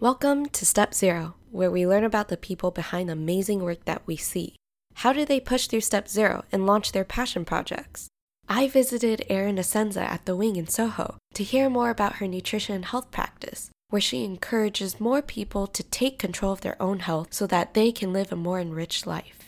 Welcome to Step Zero, where we learn about the people behind the amazing work that we see. How do they push through Step Zero and launch their passion projects? I visited Erin Asenza at the Wing in Soho to hear more about her nutrition and health practice, where she encourages more people to take control of their own health so that they can live a more enriched life.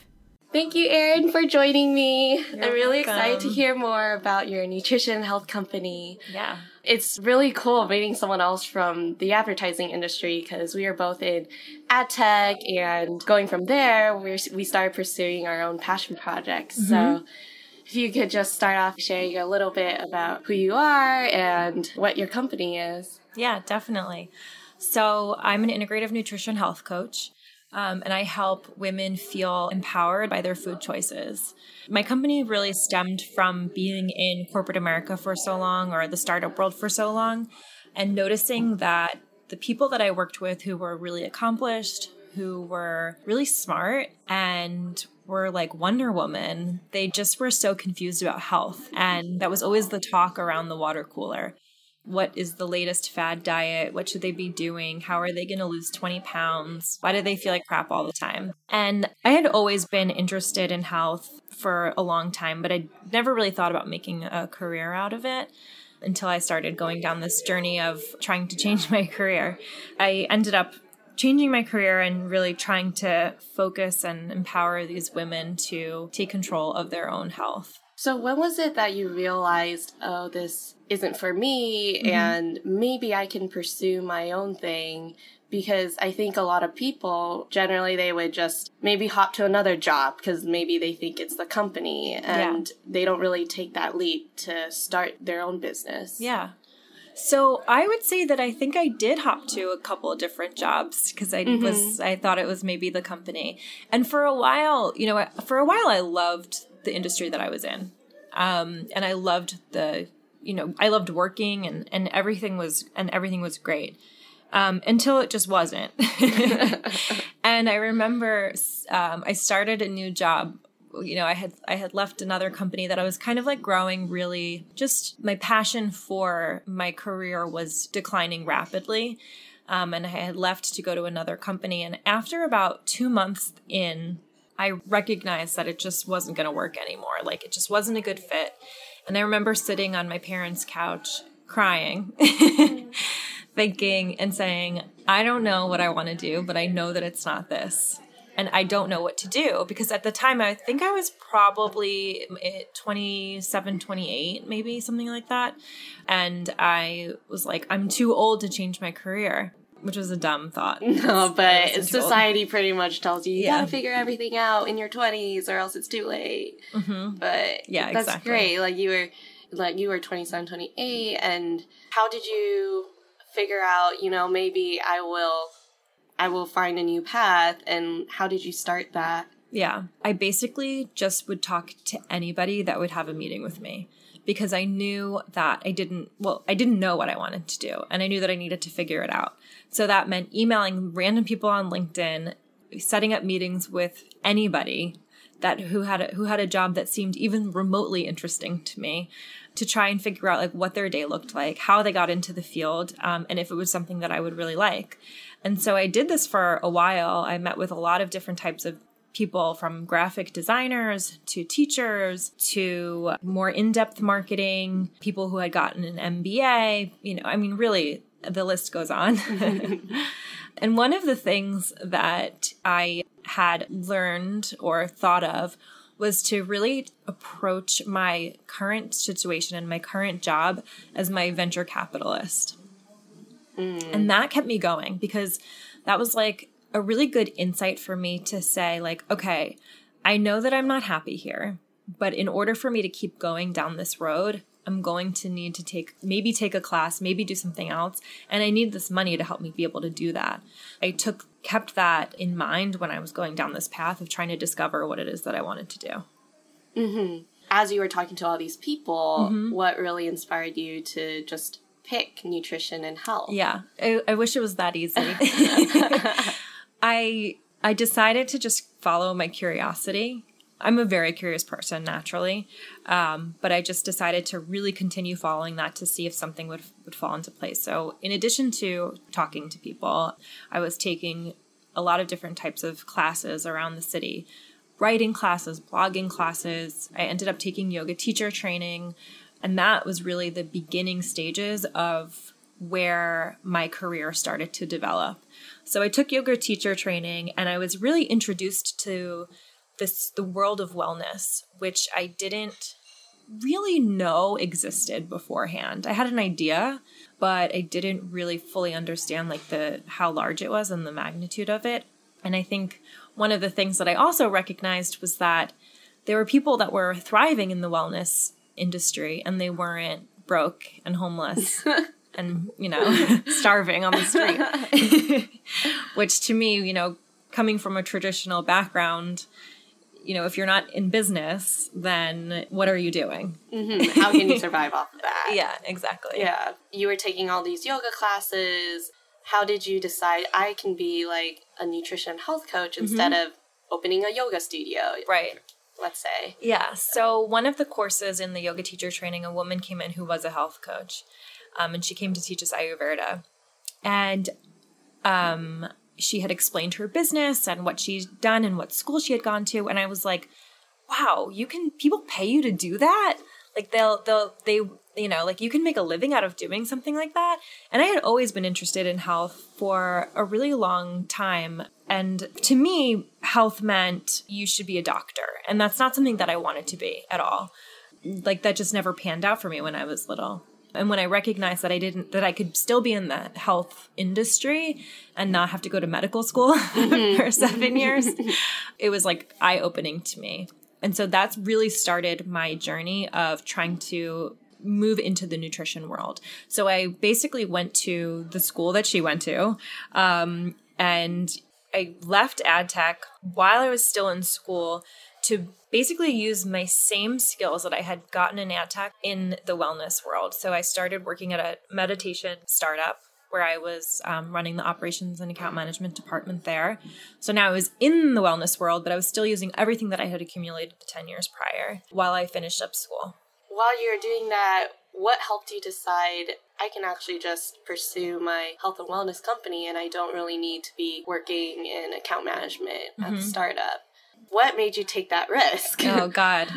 Thank you, Erin, for joining me. You're I'm really welcome. excited to hear more about your nutrition and health company. Yeah. It's really cool meeting someone else from the advertising industry because we are both in ad tech and going from there, we we started pursuing our own passion projects. So mm-hmm. if you could just start off sharing a little bit about who you are and what your company is. Yeah, definitely. So, I'm an integrative nutrition health coach, um, and I help women feel empowered by their food choices. My company really stemmed from being in corporate America for so long or the startup world for so long, and noticing that the people that I worked with who were really accomplished, who were really smart, and were like Wonder Woman, they just were so confused about health. And that was always the talk around the water cooler what is the latest fad diet? What should they be doing? How are they going to lose 20 pounds? Why do they feel like crap all the time? And I had always been interested in health for a long time, but I never really thought about making a career out of it until I started going down this journey of trying to change my career. I ended up changing my career and really trying to focus and empower these women to take control of their own health. So when was it that you realized, oh, this isn't for me mm-hmm. and maybe I can pursue my own thing? Because I think a lot of people generally they would just maybe hop to another job because maybe they think it's the company and they don't really take that leap to start their own business. Yeah. So I would say that I think I did hop to a couple of different jobs because I mm-hmm. was I thought it was maybe the company. And for a while, you know, for a while I loved the industry that I was in. Um and I loved the you know, I loved working and and everything was and everything was great. Um, until it just wasn't. and I remember um, I started a new job you know i had i had left another company that i was kind of like growing really just my passion for my career was declining rapidly um, and i had left to go to another company and after about two months in i recognized that it just wasn't going to work anymore like it just wasn't a good fit. And i remember sitting on my parents couch crying thinking and saying i don't know what i want to do but i know that it's not this and I don't know what to do. Because at the time I think I was probably at eh, 27, 28, maybe something like that. And I was like, I'm too old to change my career, which was a dumb thought. No, but wasn't too old. society pretty much tells you you Yeah. gotta figure everything out in your twenties or else it's too late. Mhm. But Yeah, that's exactly. great. Like you were, like you were 27, 28, and how did you figure out? You know, maybe I will, I will find a new path. And how did you start that? Yeah. I basically just would talk to anybody that would have a meeting with me because I knew that I didn't, well, I didn't know what I wanted to do and I knew that I needed to figure it out. So that meant emailing random people on LinkedIn, setting up meetings with anybody that who had a, who had a job that seemed even remotely interesting to me to try and figure out like what their day looked like, how they got into the field, um, and if it was something that I would really like. And so I did this for a while. I met with a lot of different types of people from graphic designers to teachers to more in-depth marketing, people who had gotten an MBA, you know, I mean really the list goes on. and one of the things that I had learned or thought of was to really approach my current situation and my current job as my venture capitalist. Mm. And that kept me going because that was like a really good insight for me to say, like, okay, I know that I'm not happy here, but in order for me to keep going down this road, I'm going to need to take maybe take a class, maybe do something else, and I need this money to help me be able to do that. I took kept that in mind when I was going down this path of trying to discover what it is that I wanted to do. As you were talking to all these people, Mm-hmm. what really inspired you to just pick nutrition and health? Yeah, I, I wish it was that easy. I I decided to just follow my curiosity I'm a very curious person naturally, um, but I just decided to really continue following that to see if something would would fall into place. So, in addition to talking to people, I was taking a lot of different types of classes around the city, writing classes, blogging classes. I ended up taking yoga teacher training, and that was really the beginning stages of where my career started to develop. So I took yoga teacher training and I was really introduced to this the world of wellness, which I didn't really know existed beforehand. I had an idea, but I didn't really fully understand like the how large it was and the magnitude of it. And I think one of the things that I also recognized was that there were people that were thriving in the wellness industry and they weren't broke and homeless and you know starving on the street which to me you know coming from a traditional background you know, if you're not in business, then what are you doing? Mm-hmm. How can you survive off of that? Yeah, exactly. Yeah. You were taking all these yoga classes. How did you decide I can be like a nutrition health coach mm-hmm. instead of opening a yoga studio? Right. Let's say. Yeah. So, one of the courses in the yoga teacher training, a woman came in who was a health coach, um, and she came to teach us Ayurveda. And um, she had explained her business and what she'd done and what school she had gone to and i was like wow you can people pay you to do that like they'll they'll they you know like you can make a living out of doing something like that. And i had always been interested in health for a really long time. And to me health meant you should be a doctor. And that's not something that i wanted to be at all. Like that just never panned out for me when i was little. And when I recognized that I didn't, that I could still be in the health industry and not have to go to medical school mm-hmm. for seven years, it was like eye opening to me. And so that's really started my journey of trying to move into the nutrition world. So I basically went to the school that she went to. Um, and I left ad tech while I was still in school to basically use my same skills that I had gotten in ad tech in the wellness world. So I started working at a meditation startup where I was um, running the operations and account management department there. So now I was in the wellness world, but I was still using everything that I had accumulated the 10 years prior while I finished up school. While you're doing that, what helped you decide I can actually just pursue my health and wellness company and I don't really need to be working in account management mm-hmm. at the mm-hmm. startup? what made you take that risk? Oh God.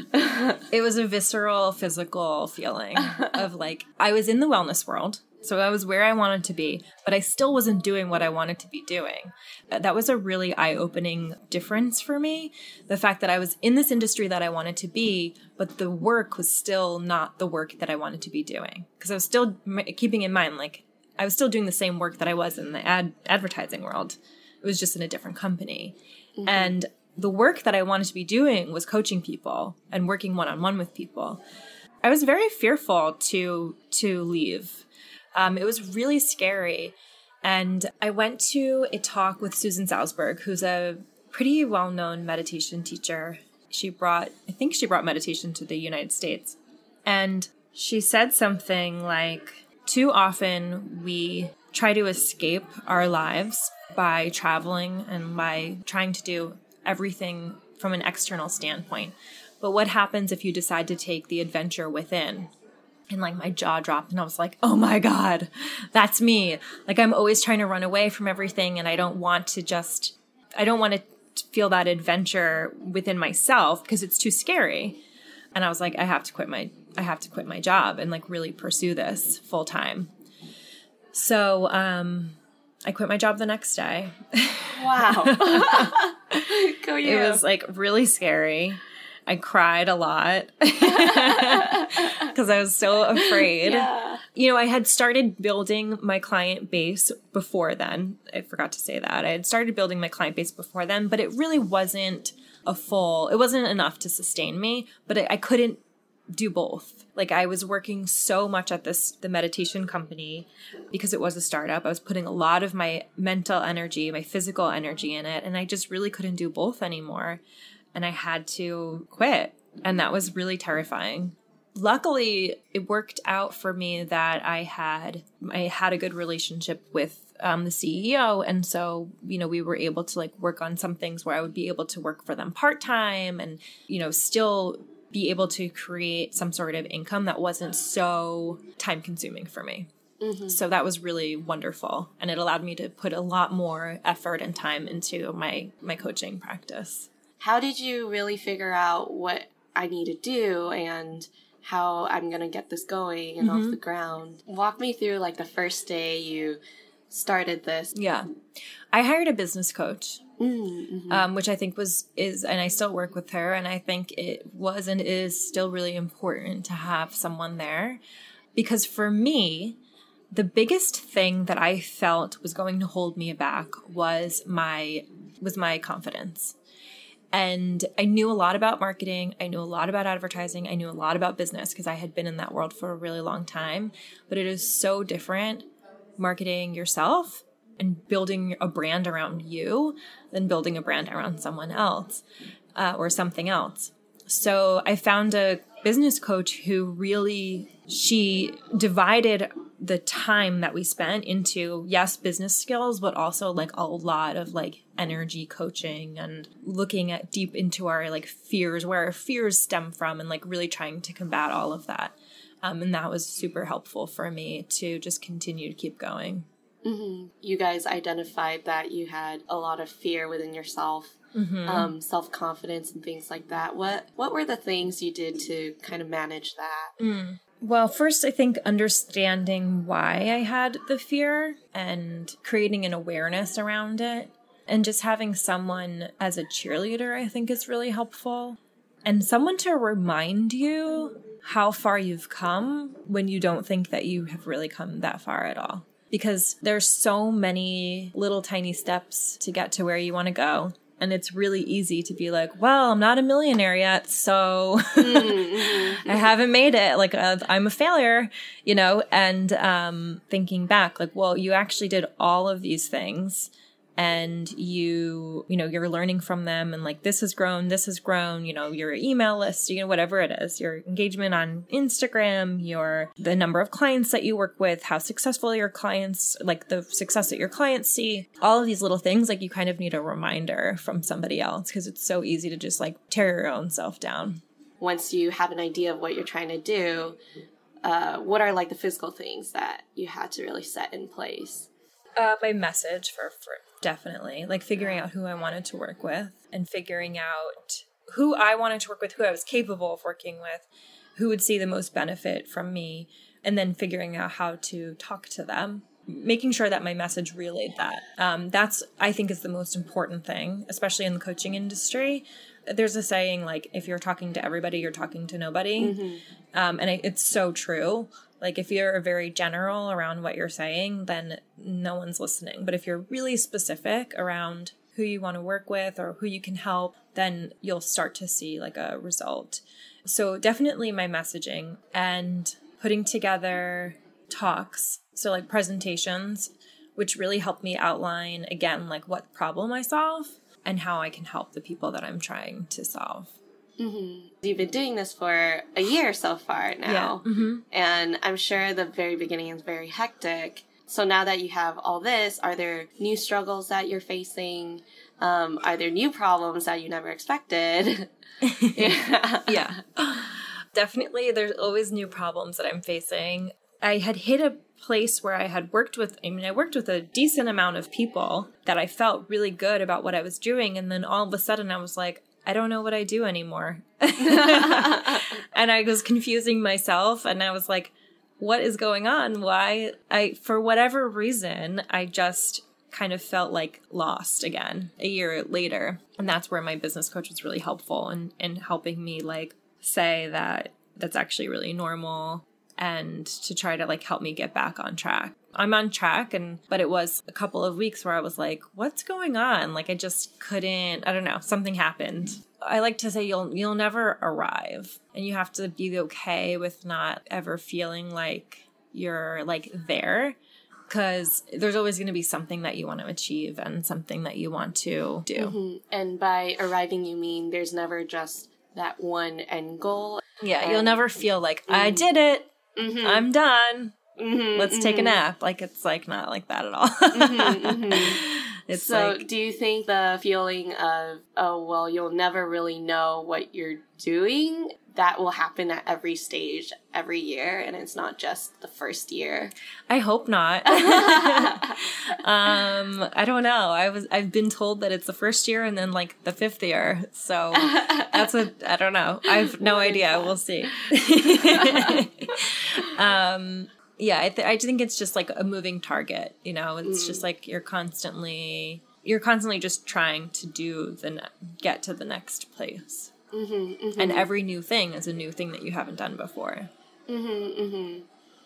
it was a visceral physical feeling of like I was in the wellness world. So I was where I wanted to be, but I still wasn't doing what I wanted to be doing. Uh, that was a really eye opening difference for me. The fact that I was in this industry that I wanted to be, but the work was still not the work that I wanted to be doing. Because I was still keeping in mind, like, I was still doing the same work that I was in the ad advertising world. It was just in a different company. Mm-hmm. And the work that I wanted to be doing was coaching people and working one on one with people. I was very fearful to to leave. Um, it was really scary, and I went to a talk with Susan Salzberg, who's a pretty well known meditation teacher. She brought, I think, she brought meditation to the United States, and she said something like, "Too often we try to escape our lives." By traveling and by trying to do everything from an external standpoint. But what happens if you decide to take the adventure within? And like my jaw dropped, and I was like, oh my God, that's me. Like I'm always trying to run away from everything, and I don't want to just, I don't want to feel that adventure within myself because it's too scary. And I was like, I have to quit my, I have to quit my job and like really pursue this full time. So, um, I quit my job the next day. Wow. Go you. It was like really scary. I cried a lot because I was so afraid. Yeah. You know, I had started building my client base before then. I forgot to say that. I had started building my client base before then, but it really wasn't a full, it wasn't enough to sustain me, but I, I couldn't do both. Like I was working so much at this the meditation company because it was a startup. I was putting a lot of my mental energy, my physical energy in it, and I just really couldn't do both anymore. And I had to quit. And that was really terrifying. Luckily, it worked out for me that I had I had a good relationship with um, the CEO. And so, you know, we were able to like work on some things where I would be able to work for them part time and, you know, still be able to create some sort of income that wasn't so time consuming for me. Mm-hmm. So that was really wonderful and it allowed me to put a lot more effort and time into my my coaching practice. How did you really figure out what I need to do and how I'm going to get this going and mm-hmm. off the ground? Walk me through like the first day you started this. Yeah. I hired a business coach. Mm-hmm. Um, which I think was is, and I still work with her, and I think it was and is still really important to have someone there, because for me, the biggest thing that I felt was going to hold me back was my was my confidence. And I knew a lot about marketing. I knew a lot about advertising. I knew a lot about business because I had been in that world for a really long time. But it is so different marketing yourself and building a brand around you than building a brand around someone else uh, or something else. So I found a business coach who really she divided the time that we spent into yes business skills but also like a lot of like energy coaching and looking at deep into our like fears where our fears stem from and like really trying to combat all of that um, and that was super helpful for me to just continue to keep going. Mm-hmm. You guys identified that you had a lot of fear within yourself, mm-hmm. um, self confidence, and things like that. What What were the things you did to kind of manage that? Mm. Well, first, I think understanding why I had the fear and creating an awareness around it, and just having someone as a cheerleader, I think is really helpful. And someone to remind you how far you've come when you don't think that you have really come that far at all. Because there's so many little tiny steps to get to where you want to go. And it's really easy to be like, well, I'm not a millionaire yet, so mm-hmm. I haven't made it. Like, uh, I'm a failure, you know? And um, thinking back, like, well, you actually did all of these things and you you know you're learning from them and like this has grown this has grown you know your email list you know whatever it is your engagement on instagram your the number of clients that you work with how successful your clients like the success that your clients see all of these little things like you kind of need a reminder from somebody else because it's so easy to just like tear your own self down. Once you have an idea of what you're trying to do uh, what are like the physical things that you had to really set in place uh, my message for, for definitely like figuring out who I wanted to work with and figuring out who I wanted to work with, who I was capable of working with, who would see the most benefit from me, and then figuring out how to talk to them, making sure that my message relayed that. Um, that's I think is the most important thing, especially in the coaching industry. There's a saying like, if you're talking to everybody, you're talking to nobody, mm-hmm. um, and it's so true. Like if you're very general around what you're saying, then no one's listening. But if you're really specific around who you want to work with or who you can help, then you'll start to see like a result. So definitely my messaging and putting together talks, so like presentations, which really helped me outline again like what problem I solve and how I can help the people that I'm trying to solve. Mm-hmm. You've been doing this for a year so far now. Yeah. Mm-hmm. And I'm sure the very beginning is very hectic. So now that you have all this, are there new struggles that you're facing? Um, are there new problems that you never expected? yeah. yeah. Definitely, there's always new problems that I'm facing. I had hit a place where I had worked with, I mean, I worked with a decent amount of people that I felt really good about what I was doing. And then all of a sudden I was like, I don't know what I do anymore. and I was confusing myself and I was like, what is going on? Why? I, for whatever reason, I just kind of felt like lost again a year later. And that's where my business coach was really helpful in, in helping me like say that that's actually really normal and to try to like help me get back on track. I'm on track and but it was a couple of weeks where I was like, what's going on? Like I just couldn't, I don't know, something happened. I like to say you'll you'll never arrive and you have to be okay with not ever feeling like you're like there because there's always going to be something that you want to achieve and something that you want to do. Mm-hmm. And by arriving you mean there's never just that one end goal. Yeah, and- you'll never feel like mm-hmm. I did it. Mm-hmm. I'm done Mm-hmm, Let's mm-hmm. take a mm-hmm. nap. Like it's like not like that at all. mm-hmm, mm-hmm. so like, do you think the feeling of oh well you'll never really know what you're doing that will happen at every stage every year and it's not just the first year i hope not um i don't know i was i've been told that it's the first year and then like the fifth year so that's a i don't know i have no what idea we'll see um yeah I, th- I think it's just like a moving target you know it's mm. just like you're constantly you're constantly just trying to do the ne- get to the next place Mm-hmm, mm-hmm. And every new thing is a new thing that you haven't done before. Mm-hmm, mm-hmm.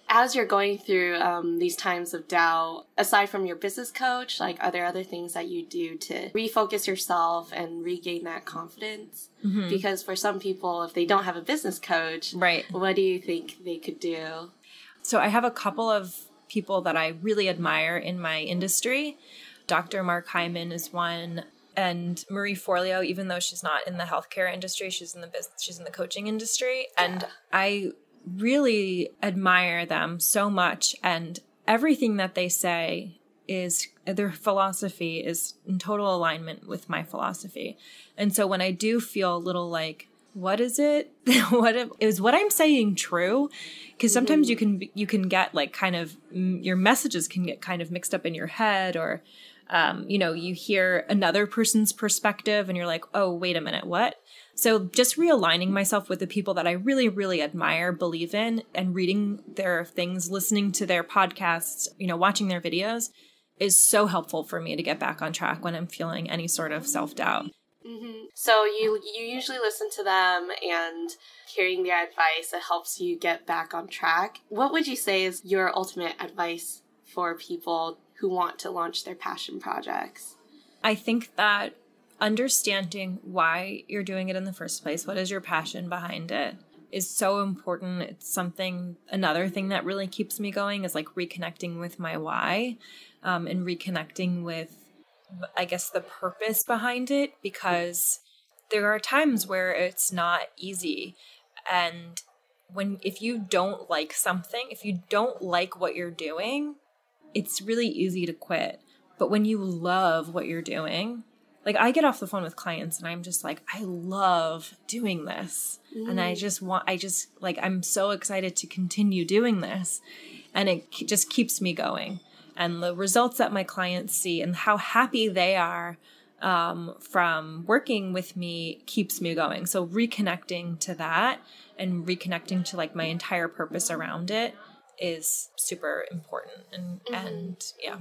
As you're going through um, these times of doubt, aside from your business coach, like are there other things that you do to refocus yourself and regain that confidence? Mm-hmm. Because for some people, if they don't have a business coach, right, what do you think they could do? So I have a couple of people that I really admire in my industry. Dr. Mark Hyman is one and Marie Forleo, even though she's not in the healthcare industry, she's in the business, she's in the coaching industry, yeah. and I really admire them so much. And everything that they say is their philosophy is in total alignment with my philosophy. And so when I do feel a little like, what is it? what is what I'm saying true? Because sometimes mm-hmm. you can you can get like kind of your messages can get kind of mixed up in your head or um, you know, you hear another person's perspective and you're like, oh, wait a minute, what? So just realigning myself with the people that I really, really admire, believe in, and reading their things, listening to their podcasts, you know, watching their videos is so helpful for me to get back on track when I'm feeling any sort of self doubt. Mm-hmm. So you you usually listen to them and hearing their advice it helps you get back on track. What would you say is your ultimate advice for people who want to launch their passion projects? I think that understanding why you're doing it in the first place, what is your passion behind it, is so important. It's something, another thing that really keeps me going is like reconnecting with my why um, and reconnecting with, I guess, the purpose behind it because there are times where it's not easy. And when, if you don't like something, if you don't like what you're doing, it's really easy to quit. But when you love what you're doing, like I get off the phone with clients and I'm just like, I love doing this. Mm. And I mm. just want, I just like, I'm so excited to continue doing this. And it just keeps me going. And the results that my clients see and how happy they are um, from working with me keeps me going. So reconnecting to that and reconnecting to like my entire purpose around it is super important and mm-hmm. and yeah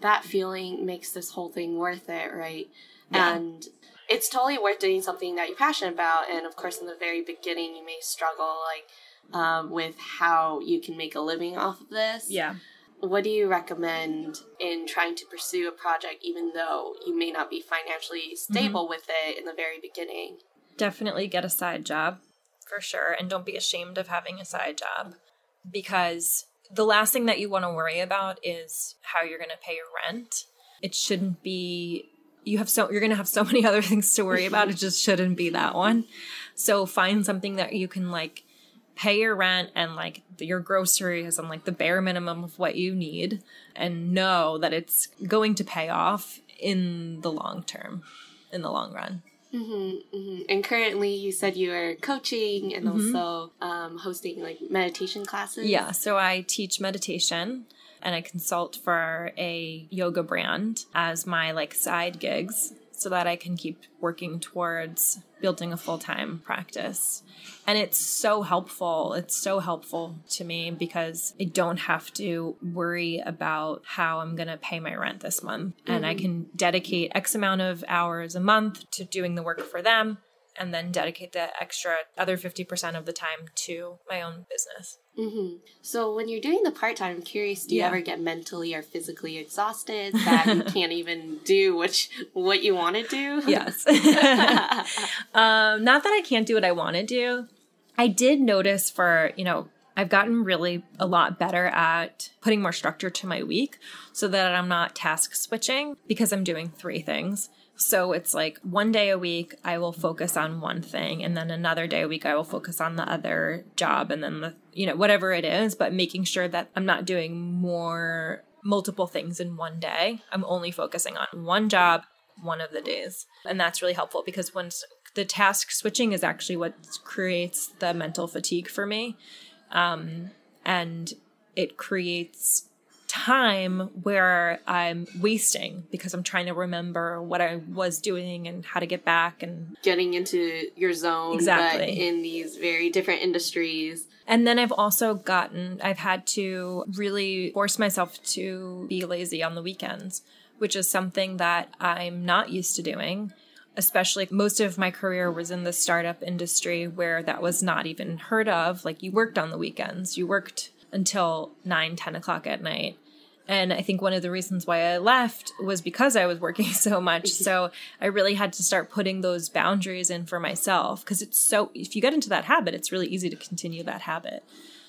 that feeling makes this whole thing worth it right yeah. and it's totally worth doing something that you're passionate about and of course in the very beginning you may struggle like um, with how you can make a living off of this yeah what do you recommend in trying to pursue a project even though you may not be financially stable mm-hmm. with it in the very beginning definitely get a side job for sure and don't be ashamed of having a side job because the last thing that you want to worry about is how you're going to pay your rent. It shouldn't be you have so you're going to have so many other things to worry about. it just shouldn't be that one. So find something that you can like pay your rent and like your groceries and like the bare minimum of what you need and know that it's going to pay off in the long term, in the long run. Mm-hmm, mm-hmm. And currently, you said you are coaching and mm-hmm. also um, hosting like meditation classes. Yeah, so I teach meditation and I consult for a yoga brand as my like side gigs so that I can keep working towards building a full time practice. And it's so helpful. It's so helpful to me because I don't have to worry about how I'm going to pay my rent this month. Mm-hmm. And I mm-hmm. can dedicate X amount of hours a month to doing the work for them and then dedicate the extra other 50% of the time to my own business. Mm-hmm. So when you're doing the part time, I'm curious, do you yeah. ever get mentally or physically exhausted that you can't even do what you, what you want to do? Yes. um, not that I can't do what I want to do. I did notice for you know I've gotten really a lot better at putting more structure to my week so that I'm not task switching because I'm doing three things. So it's like one day a week, I will focus on one thing, and then another day a week, I will focus on the other job, and then the, you know, whatever it is, but making sure that I'm not doing more multiple things in one day. I'm only focusing on one job one of the days. And that's really helpful because once the task switching is actually what creates the mental fatigue for me. Um, and it creates time where I'm wasting because I'm trying to remember what I was doing and how to get back and getting into your zone exactly in these very different industries. And then I've also gotten I've had to really force myself to be lazy on the weekends, which is something that I'm not used to doing. Especially, most of my career was in the startup industry where that was not even heard of. Like, you worked on the weekends, you worked until 9, 10 o'clock at night. And I think one of the reasons why I left was because I was working so much. so I really had to start putting those boundaries in for myself because it's so, if you get into that habit, it's really easy to continue that habit.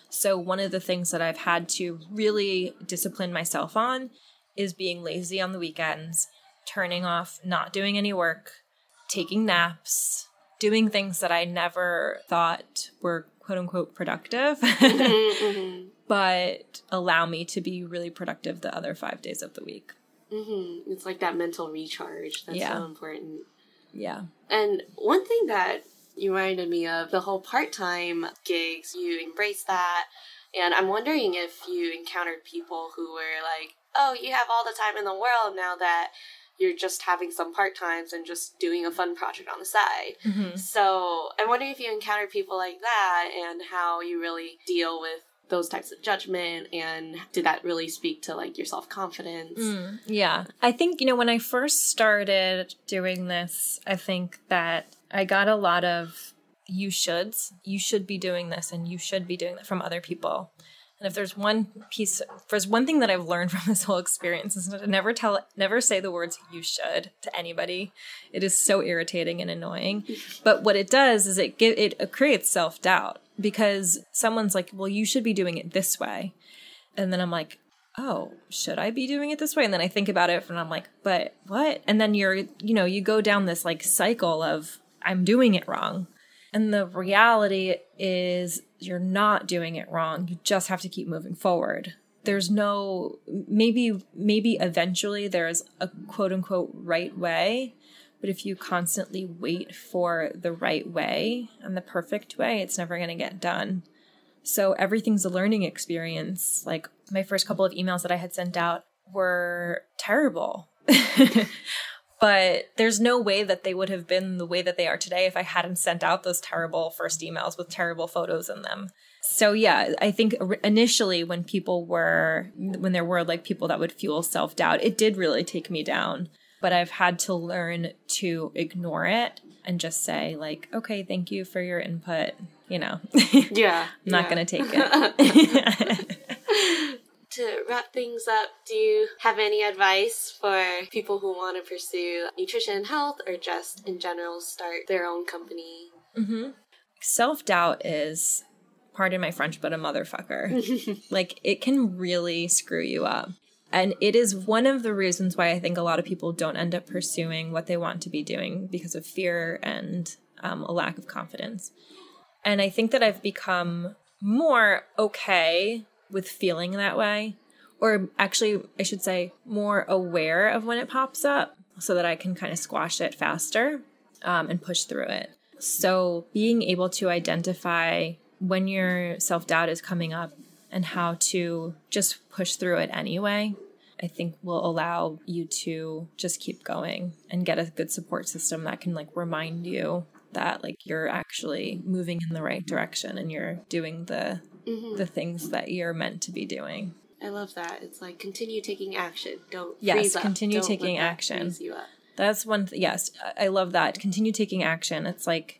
So one of the things that I've had to really discipline myself on is being lazy on the weekends, turning off, not doing any work, taking naps, doing things that I never thought were quote unquote productive, mm-hmm, mm-hmm. but allow me to be really productive the other five days of the week. Mm-hmm. It's like that mental recharge that's yeah. so important. Yeah. And one thing that you reminded me of the whole part time gigs, you embrace that. And I'm wondering if you encountered people who were like, oh, you have all the time in the world now that you're just having some part times and just doing a fun project on the side. Mm-hmm. So I'm wondering if you encounter people like that and how you really deal with those types of judgment and did that really speak to like your self-confidence mm, yeah i think you know when i first started doing this i think that i got a lot of you shoulds you should be doing this and you should be doing that from other people and if there's one piece, if there's one thing that I've learned from this whole experience is to never tell, never say the words "you should" to anybody. It is so irritating and annoying. but what it does is it give it creates self doubt because someone's like, "Well, you should be doing it this way," and then I'm like, "Oh, should I be doing it this way?" And then I think about it, and I'm like, "But what?" And then you're, you know, you go down this like cycle of I'm doing it wrong. And the reality is you're not doing it wrong. You just have to keep moving forward. There's no maybe maybe eventually there's a quote unquote right way, but if you constantly wait for the right way and the perfect way, it's never going to get done. So everything's a learning experience. Like my first couple of emails that I had sent out were terrible. but there's no way that they would have been the way that they are today if I hadn't sent out those terrible first emails with terrible photos in them. So yeah, I think initially when people were when there were like people that would fuel self-doubt, it did really take me down. But I've had to learn to ignore it and just say like, "Okay, thank you for your input." You know. Yeah. I'm not yeah. going to take it to wrap things up, do you have any advice for people who want to pursue nutrition and health or just in general start their own company? Mm-hmm. Self doubt is, pardon my French, but a motherfucker. like, it can really screw you up. And it is one of the reasons why I think a lot of people don't end up pursuing what they want to be doing because of fear and um, a lack of confidence. And I think that I've become more okay with feeling that way, or actually, I should say, more aware of when it pops up so that I can kind of squash it faster um, and push through it. So, being able to identify when your self doubt is coming up and how to just push through it anyway, I think will allow you to just keep going and get a good support system that can like remind you that like you're actually moving in the right direction and you're doing the mm-hmm. the things that you're meant to be doing. I love that. It's like continue taking action. Don't yes, continue taking action. That's one. Th- yes, I love that. Continue taking action. It's like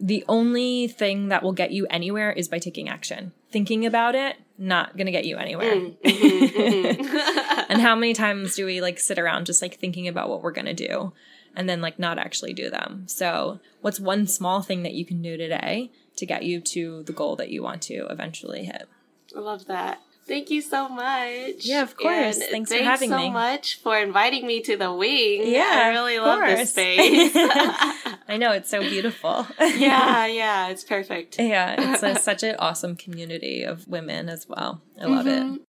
the only thing that will get you anywhere is by taking action. Thinking about it, not gonna get you anywhere. Mm, mm-hmm, mm-hmm. and how many times do we like sit around just like thinking about what we're gonna do? and then like not actually do them. So, what's one small thing that you can do today to get you to the goal that you want to eventually hit. I love that. Thank you so much. Yeah, of course. And thanks, for having so me. much for inviting me to the wing. Yeah, I really love this space. I know it's so beautiful. yeah, yeah, it's perfect. yeah, it's a, such an awesome community of women as well. I love Mhm. it.